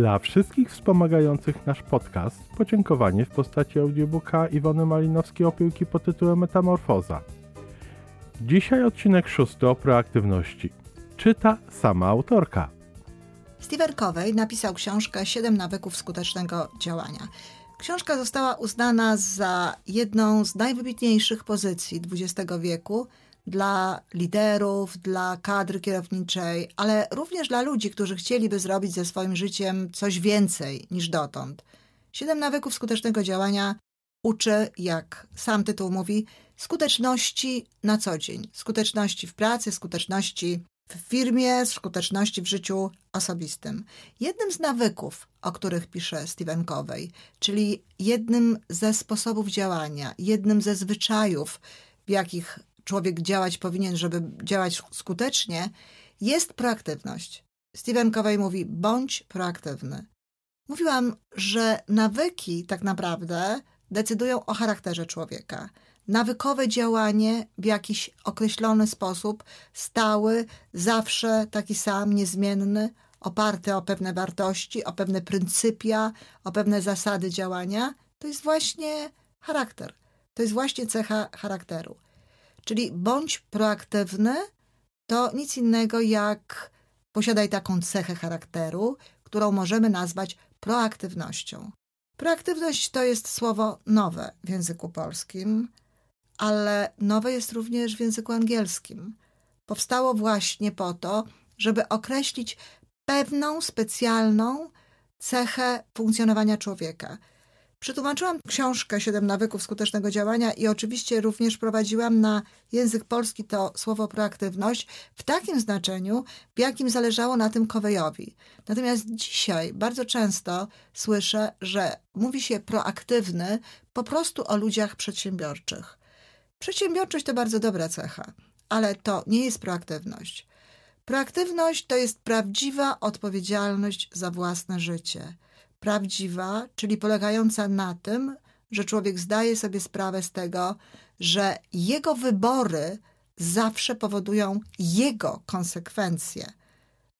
Dla wszystkich wspomagających nasz podcast podziękowanie w postaci audiobooka Iwony Malinowskiej-Opiłki pod tytułem Metamorfoza. Dzisiaj odcinek szósty o proaktywności. Czyta sama autorka. Steven Covey napisał książkę Siedem nawyków skutecznego działania. Książka została uznana za jedną z najwybitniejszych pozycji XX wieku dla liderów, dla kadry kierowniczej, ale również dla ludzi, którzy chcieliby zrobić ze swoim życiem coś więcej niż dotąd. Siedem nawyków skutecznego działania uczy, jak sam tytuł mówi, skuteczności na co dzień. Skuteczności w pracy, skuteczności w firmie, skuteczności w życiu osobistym. Jednym z nawyków, o których pisze Stephen Covey, czyli jednym ze sposobów działania, jednym ze zwyczajów, w jakich człowiek działać powinien, żeby działać skutecznie, jest proaktywność. Stephen Covey mówi: bądź proaktywny. Mówiłam, że nawyki tak naprawdę decydują o charakterze człowieka. Nawykowe działanie w jakiś określony sposób, stały, zawsze taki sam, niezmienny, oparty o pewne wartości, o pewne pryncypia, o pewne zasady działania, to jest właśnie charakter. To jest właśnie cecha charakteru. Czyli bądź proaktywny, to nic innego jak posiadaj taką cechę charakteru, którą możemy nazwać proaktywnością. Proaktywność to jest słowo nowe w języku polskim, ale nowe jest również w języku angielskim. Powstało właśnie po to, żeby określić pewną specjalną cechę funkcjonowania człowieka. Przetłumaczyłam książkę Siedem nawyków skutecznego działania i oczywiście również prowadziłam na język polski to słowo proaktywność w takim znaczeniu, w jakim zależało na tym Kowejowi. Natomiast dzisiaj bardzo często słyszę, że mówi się proaktywny po prostu o ludziach przedsiębiorczych. Przedsiębiorczość to bardzo dobra cecha, ale to nie jest proaktywność. Proaktywność to jest prawdziwa odpowiedzialność za własne życie prawdziwa, czyli polegająca na tym, że człowiek zdaje sobie sprawę z tego, że jego wybory zawsze powodują jego konsekwencje.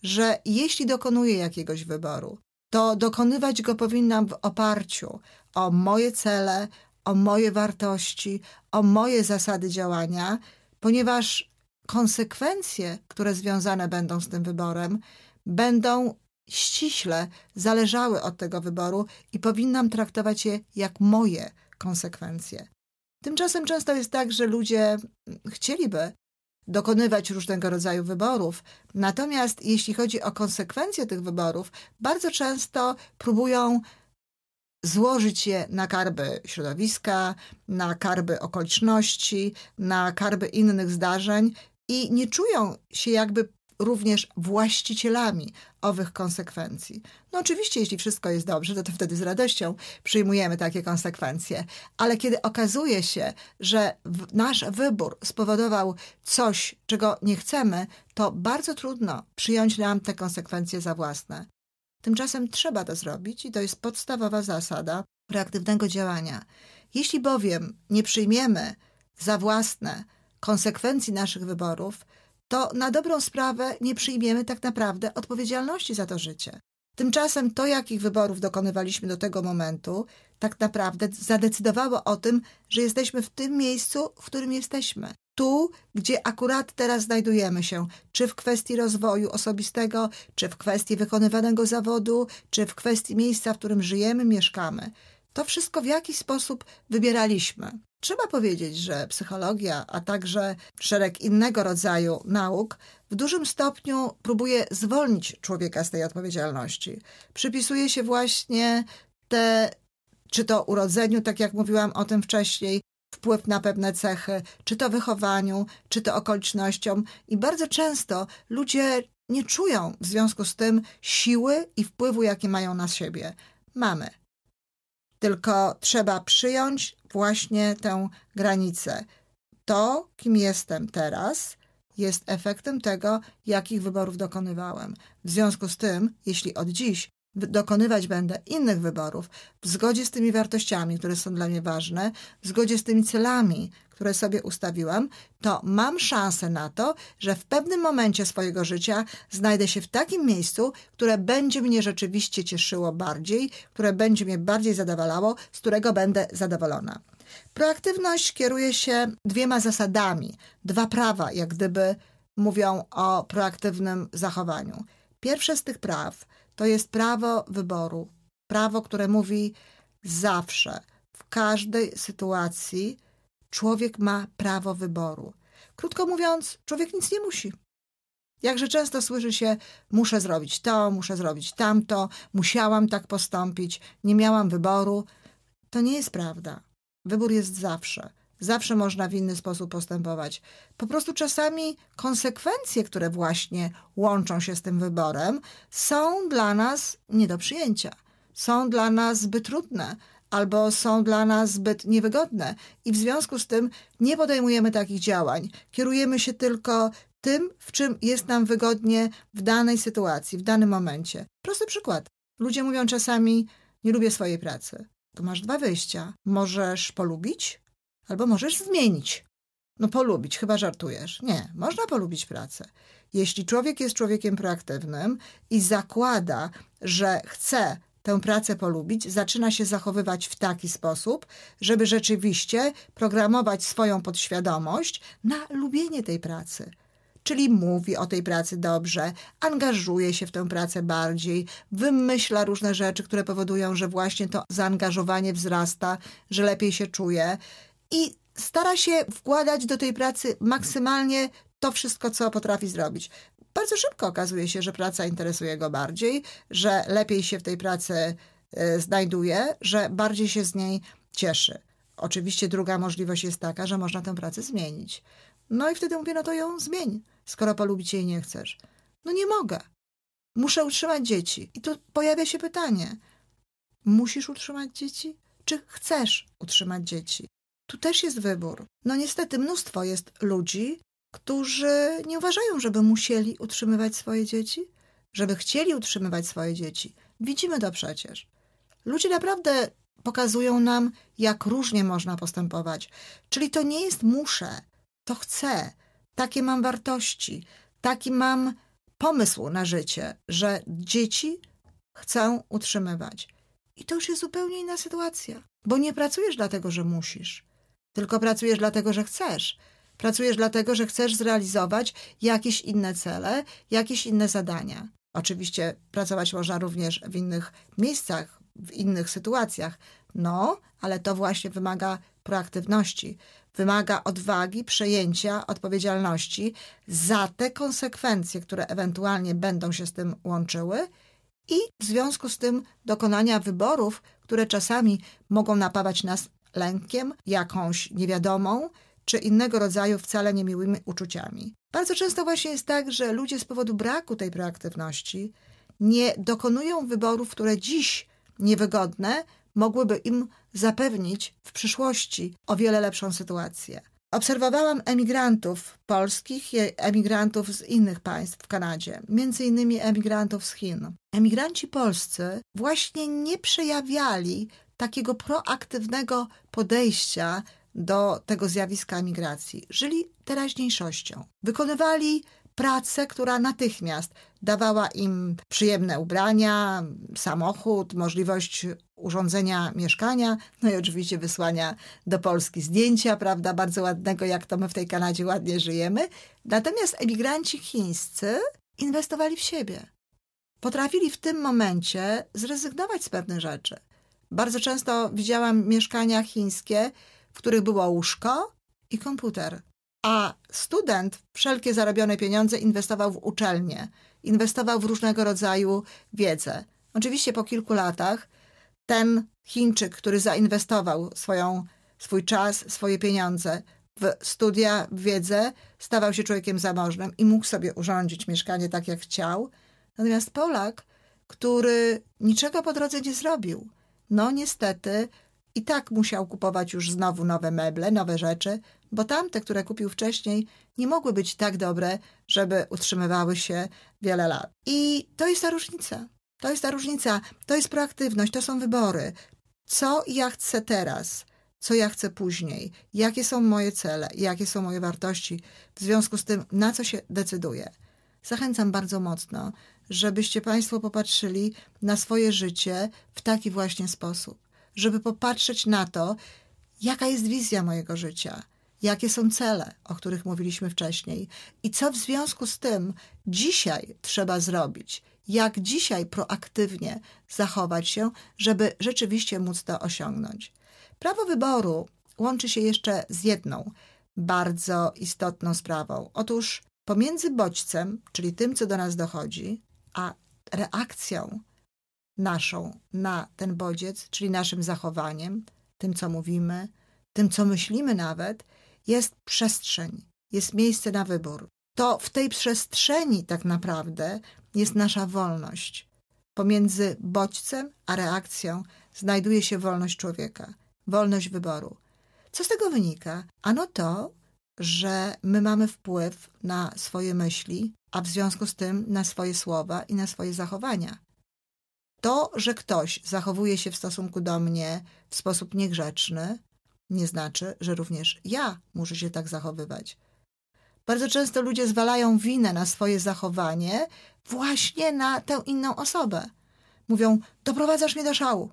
Że jeśli dokonuje jakiegoś wyboru, to dokonywać go powinnam w oparciu o moje cele, o moje wartości, o moje zasady działania, ponieważ konsekwencje, które związane będą z tym wyborem, będą ściśle zależały od tego wyboru i powinnam traktować je jak moje konsekwencje. Tymczasem często jest tak, że ludzie chcieliby dokonywać różnego rodzaju wyborów, natomiast jeśli chodzi o konsekwencje tych wyborów, bardzo często próbują złożyć je na karby środowiska, na karby okoliczności, na karby innych zdarzeń i nie czują się jakby również właścicielami owych konsekwencji. No oczywiście, jeśli wszystko jest dobrze, to, to wtedy z radością przyjmujemy takie konsekwencje, ale kiedy okazuje się, że nasz wybór spowodował coś, czego nie chcemy, to bardzo trudno przyjąć nam te konsekwencje za własne. Tymczasem trzeba to zrobić i to jest podstawowa zasada proaktywnego działania. Jeśli bowiem nie przyjmiemy za własne konsekwencji naszych wyborów, to na dobrą sprawę nie przyjmiemy tak naprawdę odpowiedzialności za to życie. Tymczasem to, jakich wyborów dokonywaliśmy do tego momentu, tak naprawdę zadecydowało o tym, że jesteśmy w tym miejscu, w którym jesteśmy. Tu, gdzie akurat teraz znajdujemy się, czy w kwestii rozwoju osobistego, czy w kwestii wykonywanego zawodu, czy w kwestii miejsca, w którym żyjemy, mieszkamy. To wszystko w jakiś sposób wybieraliśmy. Trzeba powiedzieć, że psychologia, a także szereg innego rodzaju nauk w dużym stopniu próbuje zwolnić człowieka z tej odpowiedzialności. Przypisuje się właśnie te, czy to urodzeniu, tak jak mówiłam o tym wcześniej, wpływ na pewne cechy, czy to wychowaniu, czy to okolicznościom. I bardzo często ludzie nie czują w związku z tym siły i wpływu, jakie mają na siebie. Mamy. Tylko trzeba przyjąć właśnie tę granicę. To, kim jestem teraz, jest efektem tego, jakich wyborów dokonywałem. W związku z tym, jeśli od dziś dokonywać będę innych wyborów w zgodzie z tymi wartościami, które są dla mnie ważne, w zgodzie z tymi celami, które sobie ustawiłam, to mam szansę na to, że w pewnym momencie swojego życia znajdę się w takim miejscu, które będzie mnie rzeczywiście cieszyło bardziej, które będzie mnie bardziej zadowalało, z którego będę zadowolona. Proaktywność kieruje się dwiema zasadami, dwa prawa, jak gdyby mówią o proaktywnym zachowaniu. Pierwsze z tych praw to jest prawo wyboru. Prawo, które mówi zawsze, w każdej sytuacji, człowiek ma prawo wyboru. Krótko mówiąc, człowiek nic nie musi. Jakże często słyszy się, muszę zrobić to, muszę zrobić tamto, musiałam tak postąpić, nie miałam wyboru. To nie jest prawda. Wybór jest zawsze. Zawsze można w inny sposób postępować. Po prostu czasami konsekwencje, które właśnie łączą się z tym wyborem, są dla nas nie do przyjęcia. Są dla nas zbyt trudne albo są dla nas zbyt niewygodne i w związku z tym nie podejmujemy takich działań. Kierujemy się tylko tym, w czym jest nam wygodnie w danej sytuacji, w danym momencie. Prosty przykład. Ludzie mówią czasami: Nie lubię swojej pracy. To masz dwa wyjścia. Możesz polubić Albo możesz zmienić. No polubić, chyba żartujesz. Nie, można polubić pracę. Jeśli człowiek jest człowiekiem proaktywnym i zakłada, że chce tę pracę polubić, zaczyna się zachowywać w taki sposób, żeby rzeczywiście programować swoją podświadomość na lubienie tej pracy. Czyli mówi o tej pracy dobrze, angażuje się w tę pracę bardziej, wymyśla różne rzeczy, które powodują, że właśnie to zaangażowanie wzrasta, że lepiej się czuje i stara się wkładać do tej pracy maksymalnie to wszystko, co potrafi zrobić. Bardzo szybko okazuje się, że praca interesuje go bardziej, że lepiej się w tej pracy y, znajduje, że bardziej się z niej cieszy. Oczywiście druga możliwość jest taka, że można tę pracę zmienić. No i wtedy mówię, no to ją zmień, skoro polubić jej nie chcesz. No nie mogę. Muszę utrzymać dzieci. I tu pojawia się pytanie: musisz utrzymać dzieci? Czy chcesz utrzymać dzieci? Tu też jest wybór. No niestety mnóstwo jest ludzi, którzy nie uważają, żeby musieli utrzymywać swoje dzieci, żeby chcieli utrzymywać swoje dzieci. Widzimy to przecież. Ludzie naprawdę pokazują nam, jak różnie można postępować. Czyli to nie jest muszę, to chcę, takie mam wartości, taki mam pomysł na życie, że dzieci chcę utrzymywać. I to już jest zupełnie inna sytuacja, bo nie pracujesz dlatego, że musisz tylko pracujesz dlatego, że chcesz. Pracujesz dlatego, że chcesz zrealizować jakieś inne cele, jakieś inne zadania. Oczywiście pracować można również w innych miejscach, w innych sytuacjach, no, ale to właśnie wymaga proaktywności, wymaga odwagi, przejęcia odpowiedzialności za te konsekwencje, które ewentualnie będą się z tym łączyły i w związku z tym dokonania wyborów, które czasami mogą napawać nas lękiem, jakąś niewiadomą czy innego rodzaju wcale niemiłymi uczuciami. Bardzo często właśnie jest tak, że ludzie z powodu braku tej proaktywności nie dokonują wyborów, które dziś niewygodne mogłyby im zapewnić w przyszłości o wiele lepszą sytuację. Obserwowałam emigrantów polskich i emigrantów z innych państw w Kanadzie, między innymi emigrantów z Chin. Emigranci polscy właśnie nie przejawiali takiego proaktywnego podejścia do tego zjawiska migracji. Żyli teraźniejszością. Wykonywali pracę, która natychmiast dawała im przyjemne ubrania, samochód, możliwość urządzenia mieszkania, no i oczywiście wysłania do Polski zdjęcia, prawda, bardzo ładnego, jak to my w tej Kanadzie ładnie żyjemy. Natomiast emigranci chińscy inwestowali w siebie. Potrafili w tym momencie zrezygnować z pewnych rzeczy. Bardzo często widziałam mieszkania chińskie, w których było łóżko i komputer. A student wszelkie zarobione pieniądze inwestował w uczelnię, inwestował w różnego rodzaju wiedzę. Oczywiście po kilku latach ten Chińczyk, który zainwestował swoją, swój czas, swoje pieniądze w studia, w wiedzę, stawał się człowiekiem zamożnym i mógł sobie urządzić mieszkanie tak, jak chciał. Natomiast Polak, który niczego po drodze nie zrobił, no niestety i tak musiał kupować już znowu nowe meble, nowe rzeczy, bo tamte, które kupił wcześniej, nie mogły być tak dobre, żeby utrzymywały się wiele lat. I to jest ta różnica. To jest ta różnica, to jest proaktywność, to są wybory. Co ja chcę teraz? Co ja chcę później? Jakie są moje cele? Jakie są moje wartości? W związku z tym, na co się decyduję? Zachęcam bardzo mocno, żebyście Państwo popatrzyli na swoje życie w taki właśnie sposób, żeby popatrzeć na to, jaka jest wizja mojego życia, jakie są cele, o których mówiliśmy wcześniej i co w związku z tym dzisiaj trzeba zrobić, jak dzisiaj proaktywnie zachować się, żeby rzeczywiście móc to osiągnąć. Prawo wyboru łączy się jeszcze z jedną bardzo istotną sprawą. Otóż pomiędzy bodźcem, czyli tym, co do nas dochodzi, a reakcją naszą na ten bodziec, czyli naszym zachowaniem, tym, co mówimy, tym, co myślimy nawet, jest przestrzeń, jest miejsce na wybór. To w tej przestrzeni tak naprawdę jest nasza wolność. Pomiędzy bodźcem a reakcją znajduje się wolność człowieka, wolność wyboru. Co z tego wynika? Ano to, że my mamy wpływ na swoje myśli, a w związku z tym na swoje słowa i na swoje zachowania. To, że ktoś zachowuje się w stosunku do mnie w sposób niegrzeczny, nie znaczy, że również ja muszę się tak zachowywać. Bardzo często ludzie zwalają winę na swoje zachowanie właśnie na tę inną osobę. Mówią: Doprowadzasz mnie do szału.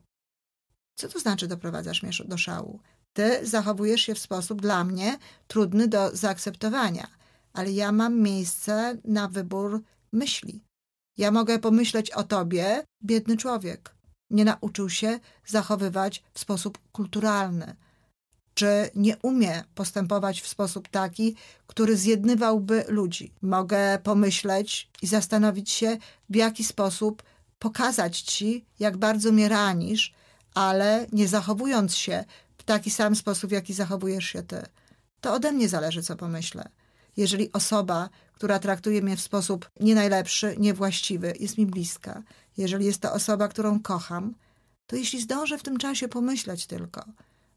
Co to znaczy doprowadzasz mnie do szału? Ty zachowujesz się w sposób dla mnie trudny do zaakceptowania, ale ja mam miejsce na wybór myśli. Ja mogę pomyśleć o tobie, biedny człowiek. Nie nauczył się zachowywać w sposób kulturalny, czy nie umie postępować w sposób taki, który zjednywałby ludzi. Mogę pomyśleć i zastanowić się, w jaki sposób pokazać ci, jak bardzo mnie ranisz, ale nie zachowując się w taki sam sposób, w jaki zachowujesz się ty. To ode mnie zależy, co pomyślę. Jeżeli osoba, która traktuje mnie w sposób nie najlepszy, niewłaściwy, jest mi bliska, jeżeli jest to osoba, którą kocham, to jeśli zdążę w tym czasie pomyśleć tylko,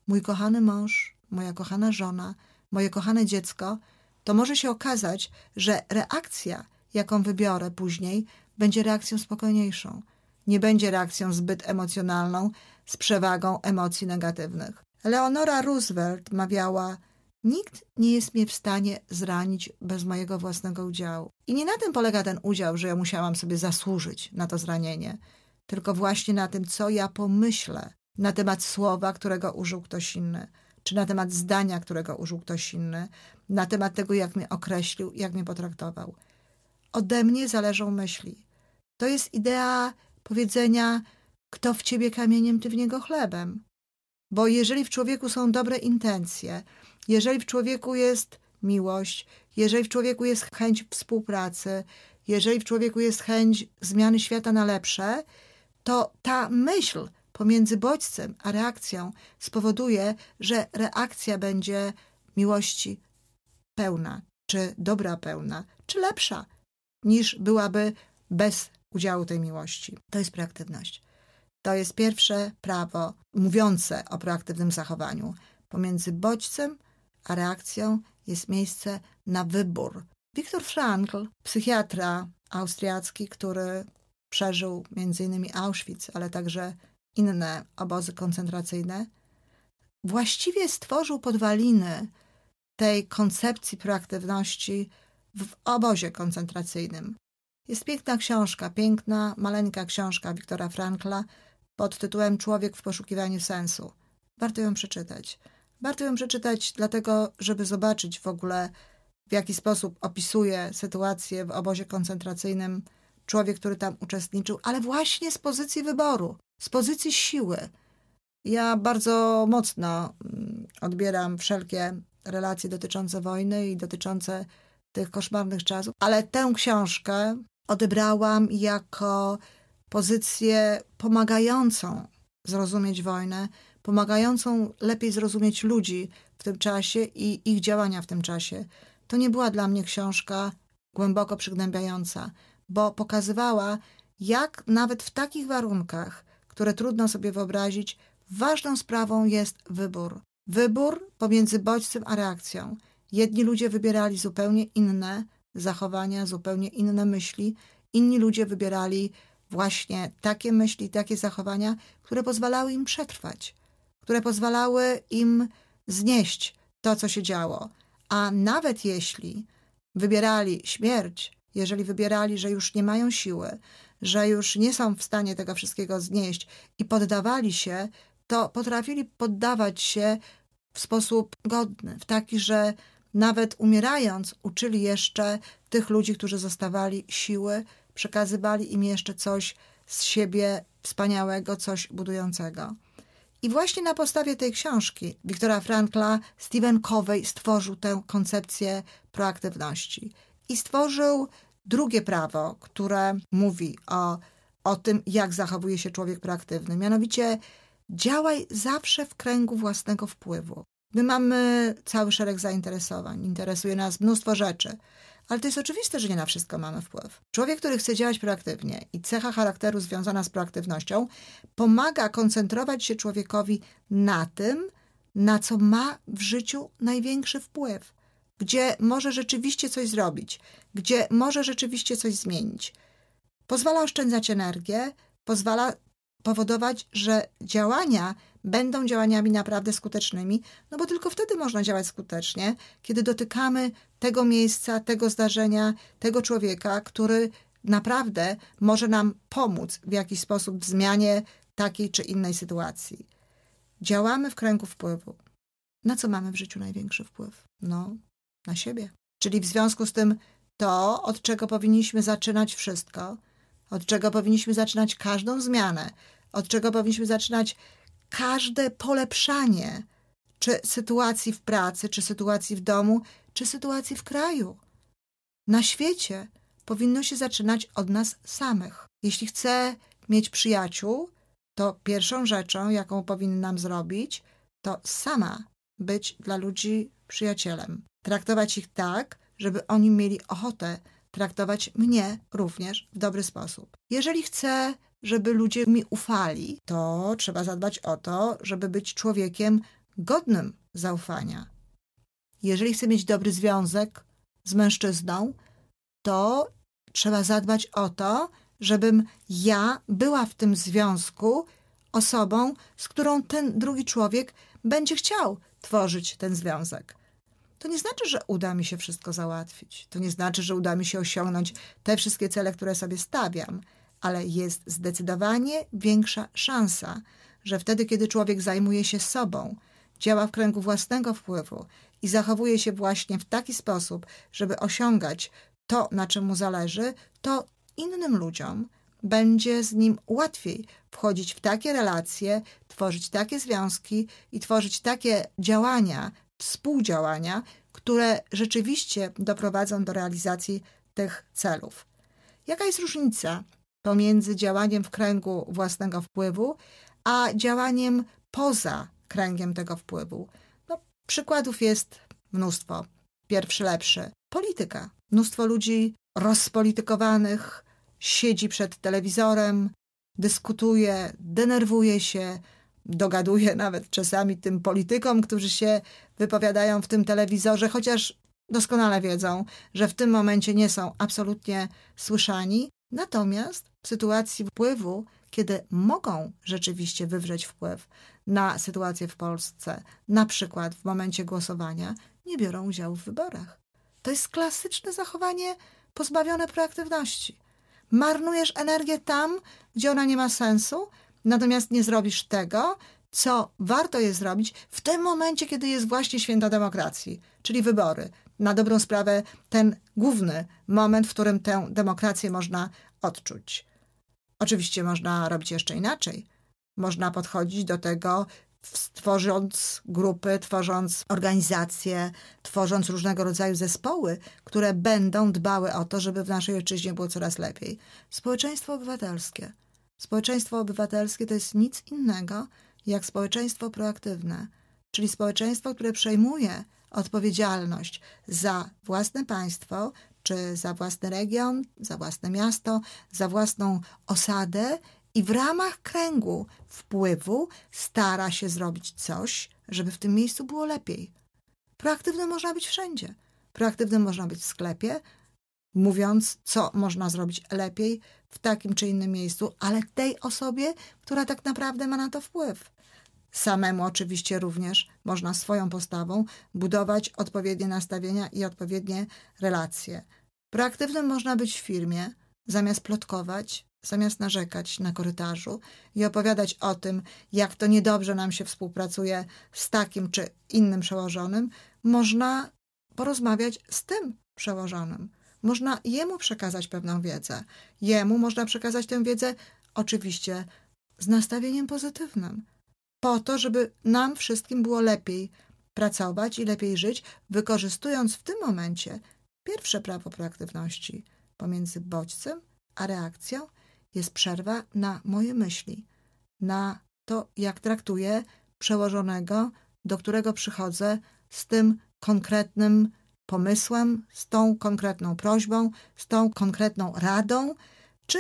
mój kochany mąż, moja kochana żona, moje kochane dziecko, to może się okazać, że reakcja, jaką wybiorę później, będzie reakcją spokojniejszą. Nie będzie reakcją zbyt emocjonalną, z przewagą emocji negatywnych. Leonora Roosevelt mawiała: Nikt nie jest mnie w stanie zranić bez mojego własnego udziału. I nie na tym polega ten udział, że ja musiałam sobie zasłużyć na to zranienie, tylko właśnie na tym, co ja pomyślę na temat słowa, którego użył ktoś inny, czy na temat zdania, którego użył ktoś inny, na temat tego, jak mnie określił, jak mnie potraktował. Ode mnie zależą myśli. To jest idea powiedzenia, kto w ciebie kamieniem, ty w niego chlebem. Bo jeżeli w człowieku są dobre intencje, jeżeli w człowieku jest miłość, jeżeli w człowieku jest chęć współpracy, jeżeli w człowieku jest chęć zmiany świata na lepsze, to ta myśl pomiędzy bodźcem a reakcją spowoduje, że reakcja będzie miłości pełna, czy dobra pełna, czy lepsza niż byłaby bez udziału tej miłości. To jest proaktywność. To jest pierwsze prawo mówiące o proaktywnym zachowaniu. Pomiędzy bodźcem a reakcją jest miejsce na wybór. Viktor Frankl, psychiatra austriacki, który przeżył m.in. Auschwitz, ale także inne obozy koncentracyjne, właściwie stworzył podwaliny tej koncepcji proaktywności w obozie koncentracyjnym. Jest piękna książka, piękna, maleńka książka Wiktora Frankla pod tytułem Człowiek w poszukiwaniu sensu. Warto ją przeczytać. Warto ją przeczytać dlatego, żeby zobaczyć w ogóle, w jaki sposób opisuje sytuację w obozie koncentracyjnym człowiek, który tam uczestniczył, ale właśnie z pozycji wyboru, z pozycji siły. Ja bardzo mocno mm, odbieram wszelkie relacje dotyczące wojny i dotyczące tych koszmarnych czasów, ale tę książkę odebrałam jako pozycję pomagającą zrozumieć wojnę, pomagającą lepiej zrozumieć ludzi w tym czasie i ich działania w tym czasie. To nie była dla mnie książka głęboko przygnębiająca, bo pokazywała, jak nawet w takich warunkach, które trudno sobie wyobrazić, ważną sprawą jest wybór. Wybór pomiędzy bodźcem a reakcją. Jedni ludzie wybierali zupełnie inne zachowania, zupełnie inne myśli, inni ludzie wybierali właśnie takie myśli, takie zachowania, które pozwalały im przetrwać, które pozwalały im znieść to, co się działo. A nawet jeśli wybierali śmierć, jeżeli wybierali, że już nie mają siły, że już nie są w stanie tego wszystkiego znieść i poddawali się, to potrafili poddawać się w sposób godny, w taki, że nawet umierając, uczyli jeszcze tych ludzi, którzy zostawali siły, przekazywali im jeszcze coś z siebie wspaniałego, coś budującego. I właśnie na podstawie tej książki Wiktora Frankla Stephen Covey stworzył tę koncepcję proaktywności i stworzył drugie prawo, które mówi o, o tym, jak zachowuje się człowiek proaktywny. Mianowicie działaj zawsze w kręgu własnego wpływu. My mamy cały szereg zainteresowań, interesuje nas mnóstwo rzeczy, ale to jest oczywiste, że nie na wszystko mamy wpływ. Człowiek, który chce działać proaktywnie i cecha charakteru związana z proaktywnością pomaga koncentrować się człowiekowi na tym, na co ma w życiu największy wpływ, gdzie może rzeczywiście coś zrobić, gdzie może rzeczywiście coś zmienić. Pozwala oszczędzać energię, pozwala powodować, że działania będą działaniami naprawdę skutecznymi, no bo tylko wtedy można działać skutecznie, kiedy dotykamy tego miejsca, tego zdarzenia, tego człowieka, który naprawdę może nam pomóc w jakiś sposób w zmianie takiej czy innej sytuacji. Działamy w kręgu wpływu. Na co mamy w życiu największy wpływ? No, na siebie. Czyli w związku z tym to, od czego powinniśmy zaczynać wszystko, od czego powinniśmy zaczynać każdą zmianę, od czego powinniśmy zaczynać każde polepszanie, czy sytuacji w pracy, czy sytuacji w domu, czy sytuacji w kraju. Na świecie powinno się zaczynać od nas samych. Jeśli chcę mieć przyjaciół, to pierwszą rzeczą, jaką powinnam zrobić, to sama być dla ludzi przyjacielem. Traktować ich tak, żeby oni mieli ochotę traktować mnie również w dobry sposób. Jeżeli chcę żeby ludzie mi ufali, to trzeba zadbać o to, żeby być człowiekiem godnym zaufania. Jeżeli chcę mieć dobry związek z mężczyzną, to trzeba zadbać o to, żebym ja była w tym związku osobą, z którą ten drugi człowiek będzie chciał tworzyć ten związek. To nie znaczy, że uda mi się wszystko załatwić. To nie znaczy, że uda mi się osiągnąć te wszystkie cele, które sobie stawiam ale jest zdecydowanie większa szansa, że wtedy, kiedy człowiek zajmuje się sobą, działa w kręgu własnego wpływu i zachowuje się właśnie w taki sposób, żeby osiągać to, na czym mu zależy, to innym ludziom będzie z nim łatwiej wchodzić w takie relacje, tworzyć takie związki i tworzyć takie działania, współdziałania, które rzeczywiście doprowadzą do realizacji tych celów. Jaka jest różnica pomiędzy działaniem w kręgu własnego wpływu, a działaniem poza kręgiem tego wpływu. No, przykładów jest mnóstwo. Pierwszy lepszy. Polityka. Mnóstwo ludzi rozpolitykowanych siedzi przed telewizorem, dyskutuje, denerwuje się, dogaduje nawet czasami tym politykom, którzy się wypowiadają w tym telewizorze, chociaż doskonale wiedzą, że w tym momencie nie są absolutnie słyszani. Natomiast w sytuacji wpływu, kiedy mogą rzeczywiście wywrzeć wpływ na sytuację w Polsce, na przykład w momencie głosowania, nie biorą udziału w wyborach. To jest klasyczne zachowanie pozbawione proaktywności. Marnujesz energię tam, gdzie ona nie ma sensu, natomiast nie zrobisz tego, co warto jest zrobić w tym momencie, kiedy jest właśnie święto demokracji, czyli wybory. Na dobrą sprawę ten główny moment, w którym tę demokrację można odczuć. Oczywiście można robić jeszcze inaczej. Można podchodzić do tego tworząc grupy, tworząc organizacje, tworząc różnego rodzaju zespoły, które będą dbały o to, żeby w naszej ojczyźnie było coraz lepiej. Społeczeństwo obywatelskie. Społeczeństwo obywatelskie to jest nic innego jak społeczeństwo proaktywne, czyli społeczeństwo, które przejmuje odpowiedzialność za własne państwo, czy za własny region, za własne miasto, za własną osadę i w ramach kręgu wpływu stara się zrobić coś, żeby w tym miejscu było lepiej. Proaktywnym można być wszędzie. Proaktywnym można być w sklepie, mówiąc, co można zrobić lepiej w takim czy innym miejscu, ale tej osobie, która tak naprawdę ma na to wpływ. Samemu oczywiście również można swoją postawą budować odpowiednie nastawienia i odpowiednie relacje. Proaktywnym można być w firmie, zamiast plotkować, zamiast narzekać na korytarzu i opowiadać o tym, jak to niedobrze nam się współpracuje z takim czy innym przełożonym, można porozmawiać z tym przełożonym. Można jemu przekazać pewną wiedzę. Jemu można przekazać tę wiedzę oczywiście z nastawieniem pozytywnym, po to, żeby nam wszystkim było lepiej pracować i lepiej żyć, wykorzystując w tym momencie pierwsze prawo proaktywności. Pomiędzy bodźcem a reakcją jest przerwa na moje myśli, na to, jak traktuję przełożonego, do którego przychodzę z tym konkretnym pomysłem, z tą konkretną prośbą, z tą konkretną radą czy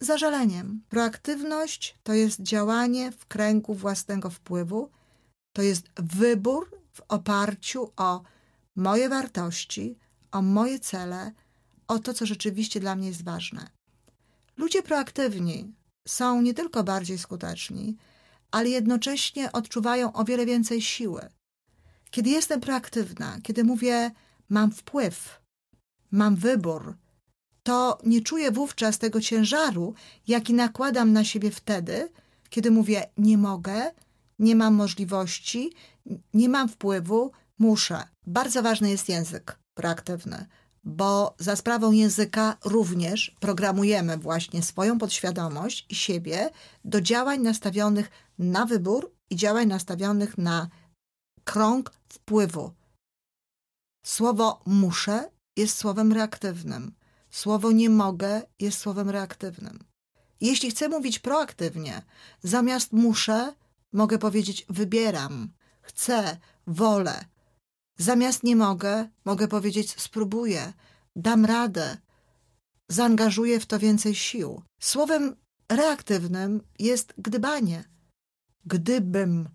zażaleniem. Proaktywność to jest działanie w kręgu własnego wpływu, to jest wybór w oparciu o moje wartości, o moje cele, o to, co rzeczywiście dla mnie jest ważne. Ludzie proaktywni są nie tylko bardziej skuteczni, ale jednocześnie odczuwają o wiele więcej siły. Kiedy jestem proaktywna, kiedy mówię, mam wpływ, mam wybór, to nie czuję wówczas tego ciężaru, jaki nakładam na siebie wtedy, kiedy mówię, nie mogę, nie mam możliwości, nie mam wpływu, muszę. Bardzo ważny jest język proaktywny bo za sprawą języka również programujemy właśnie swoją podświadomość i siebie do działań nastawionych na wybór i działań nastawionych na krąg wpływu. Słowo muszę jest słowem reaktywnym. Słowo nie mogę jest słowem reaktywnym. Jeśli chcę mówić proaktywnie, zamiast muszę, mogę powiedzieć wybieram, chcę, wolę, Zamiast nie mogę, mogę powiedzieć spróbuję, dam radę, zaangażuję w to więcej sił. Słowem reaktywnym jest gdybanie. Gdybym.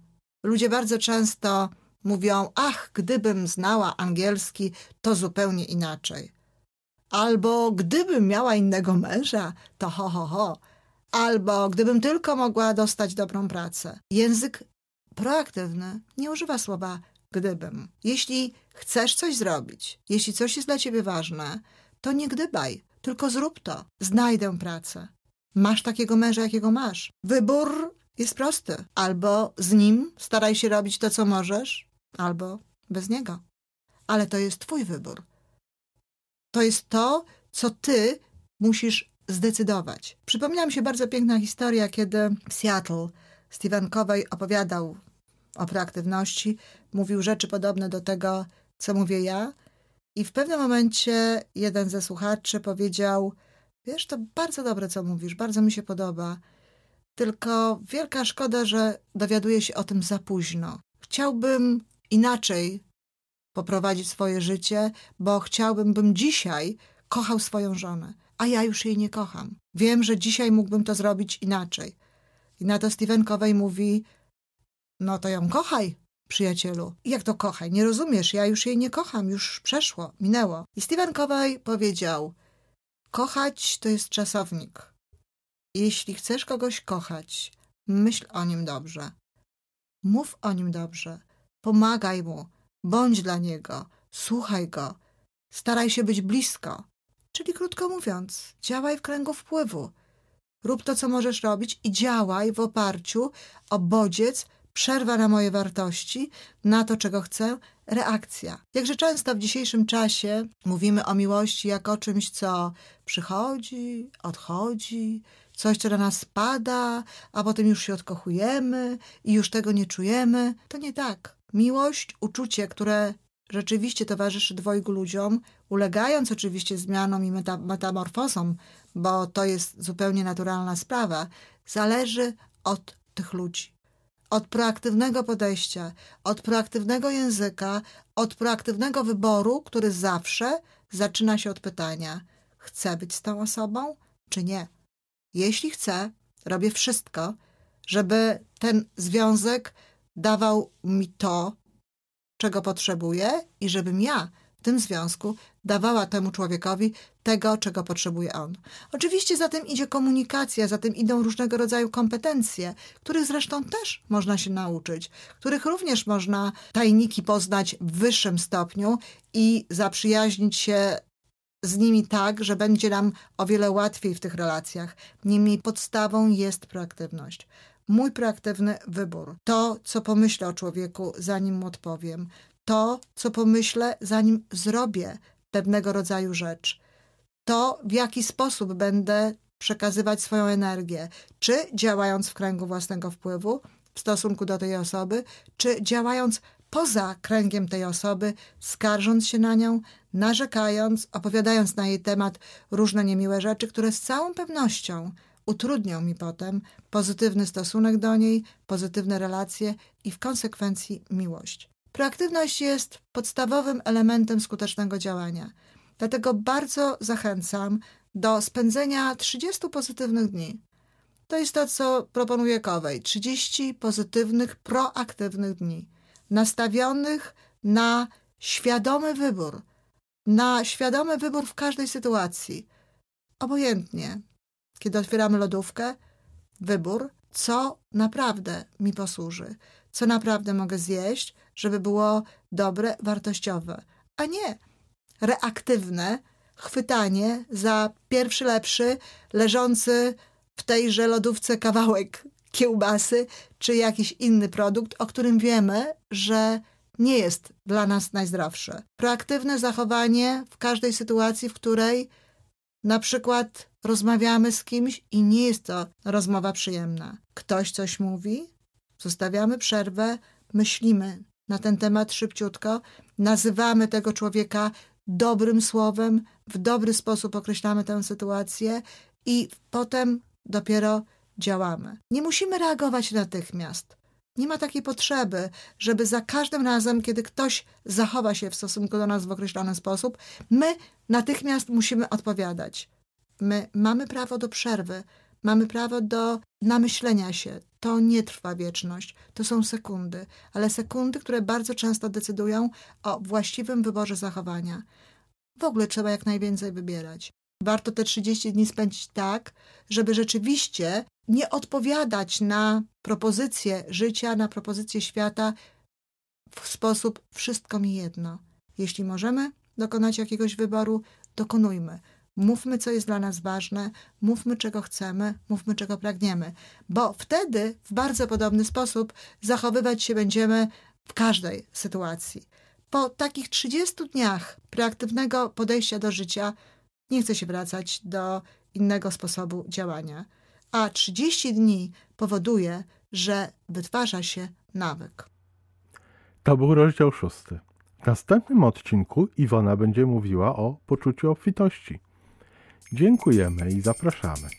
Ludzie bardzo często mówią, ach, gdybym znała angielski, to zupełnie inaczej. Albo gdybym miała innego męża, to ho, ho, ho. Albo gdybym tylko mogła dostać dobrą pracę. Język proaktywny nie używa słowa gdybym. Jeśli chcesz coś zrobić, jeśli coś jest dla ciebie ważne, to nie gdybaj, tylko zrób to. Znajdę pracę. Masz takiego męża, jakiego masz. Wybór jest prosty. Albo z nim staraj się robić to, co możesz, albo bez niego. Ale to jest twój wybór. To jest to, co ty musisz zdecydować. Przypomniała mi się bardzo piękna historia, kiedy w Seattle Stephen Covey opowiadał o proaktywności, mówił rzeczy podobne do tego, co mówię ja. I w pewnym momencie jeden ze słuchaczy powiedział: Wiesz, to bardzo dobre, co mówisz, bardzo mi się podoba. Tylko wielka szkoda, że dowiaduję się o tym za późno. Chciałbym inaczej poprowadzić swoje życie, bo chciałbym, bym dzisiaj kochał swoją żonę, a ja już jej nie kocham. Wiem, że dzisiaj mógłbym to zrobić inaczej. I na to Steven Covey mówi: no to ją kochaj, przyjacielu. Jak to kochaj? Nie rozumiesz, ja już jej nie kocham, już przeszło, minęło. I Stephen Covey powiedział, kochać to jest czasownik. Jeśli chcesz kogoś kochać, myśl o nim dobrze. Mów o nim dobrze. Pomagaj mu, bądź dla niego, słuchaj go, staraj się być blisko. Czyli krótko mówiąc, działaj w kręgu wpływu. Rób to, co możesz robić i działaj w oparciu o bodziec, przerwa na moje wartości, na to, czego chcę, reakcja. Jakże często w dzisiejszym czasie mówimy o miłości jako o czymś, co przychodzi, odchodzi, coś, co na nas spada, a potem już się odkochujemy i już tego nie czujemy. To nie tak. Miłość, uczucie, które rzeczywiście towarzyszy dwojgu ludziom, ulegając oczywiście zmianom i meta metamorfozom, bo to jest zupełnie naturalna sprawa, zależy od tych ludzi od proaktywnego podejścia, od proaktywnego języka, od proaktywnego wyboru, który zawsze zaczyna się od pytania: chcę być z tą osobą, czy nie? Jeśli chcę, robię wszystko, żeby ten związek dawał mi to, czego potrzebuję i żebym ja w tym związku dawała temu człowiekowi tego, czego potrzebuje on. Oczywiście za tym idzie komunikacja, za tym idą różnego rodzaju kompetencje, których zresztą też można się nauczyć, których również można tajniki poznać w wyższym stopniu i zaprzyjaźnić się z nimi tak, że będzie nam o wiele łatwiej w tych relacjach. Niemniej podstawą jest proaktywność. Mój proaktywny wybór. To, co pomyślę o człowieku, zanim mu odpowiem. To, co pomyślę, zanim zrobię pewnego rodzaju rzecz. To, w jaki sposób będę przekazywać swoją energię. Czy działając w kręgu własnego wpływu w stosunku do tej osoby, czy działając poza kręgiem tej osoby, skarżąc się na nią, narzekając, opowiadając na jej temat różne niemiłe rzeczy, które z całą pewnością utrudnią mi potem pozytywny stosunek do niej, pozytywne relacje i w konsekwencji miłość. Proaktywność jest podstawowym elementem skutecznego działania. Dlatego bardzo zachęcam do spędzenia 30 pozytywnych dni. To jest to, co proponuje Kowej. 30 pozytywnych, proaktywnych dni, nastawionych na świadomy wybór, na świadomy wybór w każdej sytuacji. Obojętnie, kiedy otwieramy lodówkę, wybór, co naprawdę mi posłuży, co naprawdę mogę zjeść, żeby było dobre, wartościowe, a nie reaktywne chwytanie za pierwszy lepszy, leżący w tejże lodówce kawałek kiełbasy czy jakiś inny produkt, o którym wiemy, że nie jest dla nas najzdrowszy. Proaktywne zachowanie w każdej sytuacji, w której na przykład rozmawiamy z kimś i nie jest to rozmowa przyjemna. Ktoś coś mówi, zostawiamy przerwę, myślimy na ten temat szybciutko, nazywamy tego człowieka dobrym słowem, w dobry sposób określamy tę sytuację i potem dopiero działamy. Nie musimy reagować natychmiast. Nie ma takiej potrzeby, żeby za każdym razem, kiedy ktoś zachowa się w stosunku do nas w określony sposób, my natychmiast musimy odpowiadać. My mamy prawo do przerwy, mamy prawo do namyślenia się. To nie trwa wieczność, to są sekundy, ale sekundy, które bardzo często decydują o właściwym wyborze zachowania. W ogóle trzeba jak najwięcej wybierać. Warto te 30 dni spędzić tak, żeby rzeczywiście nie odpowiadać na propozycje życia, na propozycje świata w sposób wszystko mi jedno. Jeśli możemy dokonać jakiegoś wyboru, dokonujmy. Mówmy, co jest dla nas ważne, mówmy, czego chcemy, mówmy, czego pragniemy, bo wtedy w bardzo podobny sposób zachowywać się będziemy w każdej sytuacji. Po takich 30 dniach proaktywnego podejścia do życia nie chce się wracać do innego sposobu działania, a 30 dni powoduje, że wytwarza się nawyk. To był rozdział szósty. W następnym odcinku Iwona będzie mówiła o poczuciu obfitości. Dziękujemy i zapraszamy.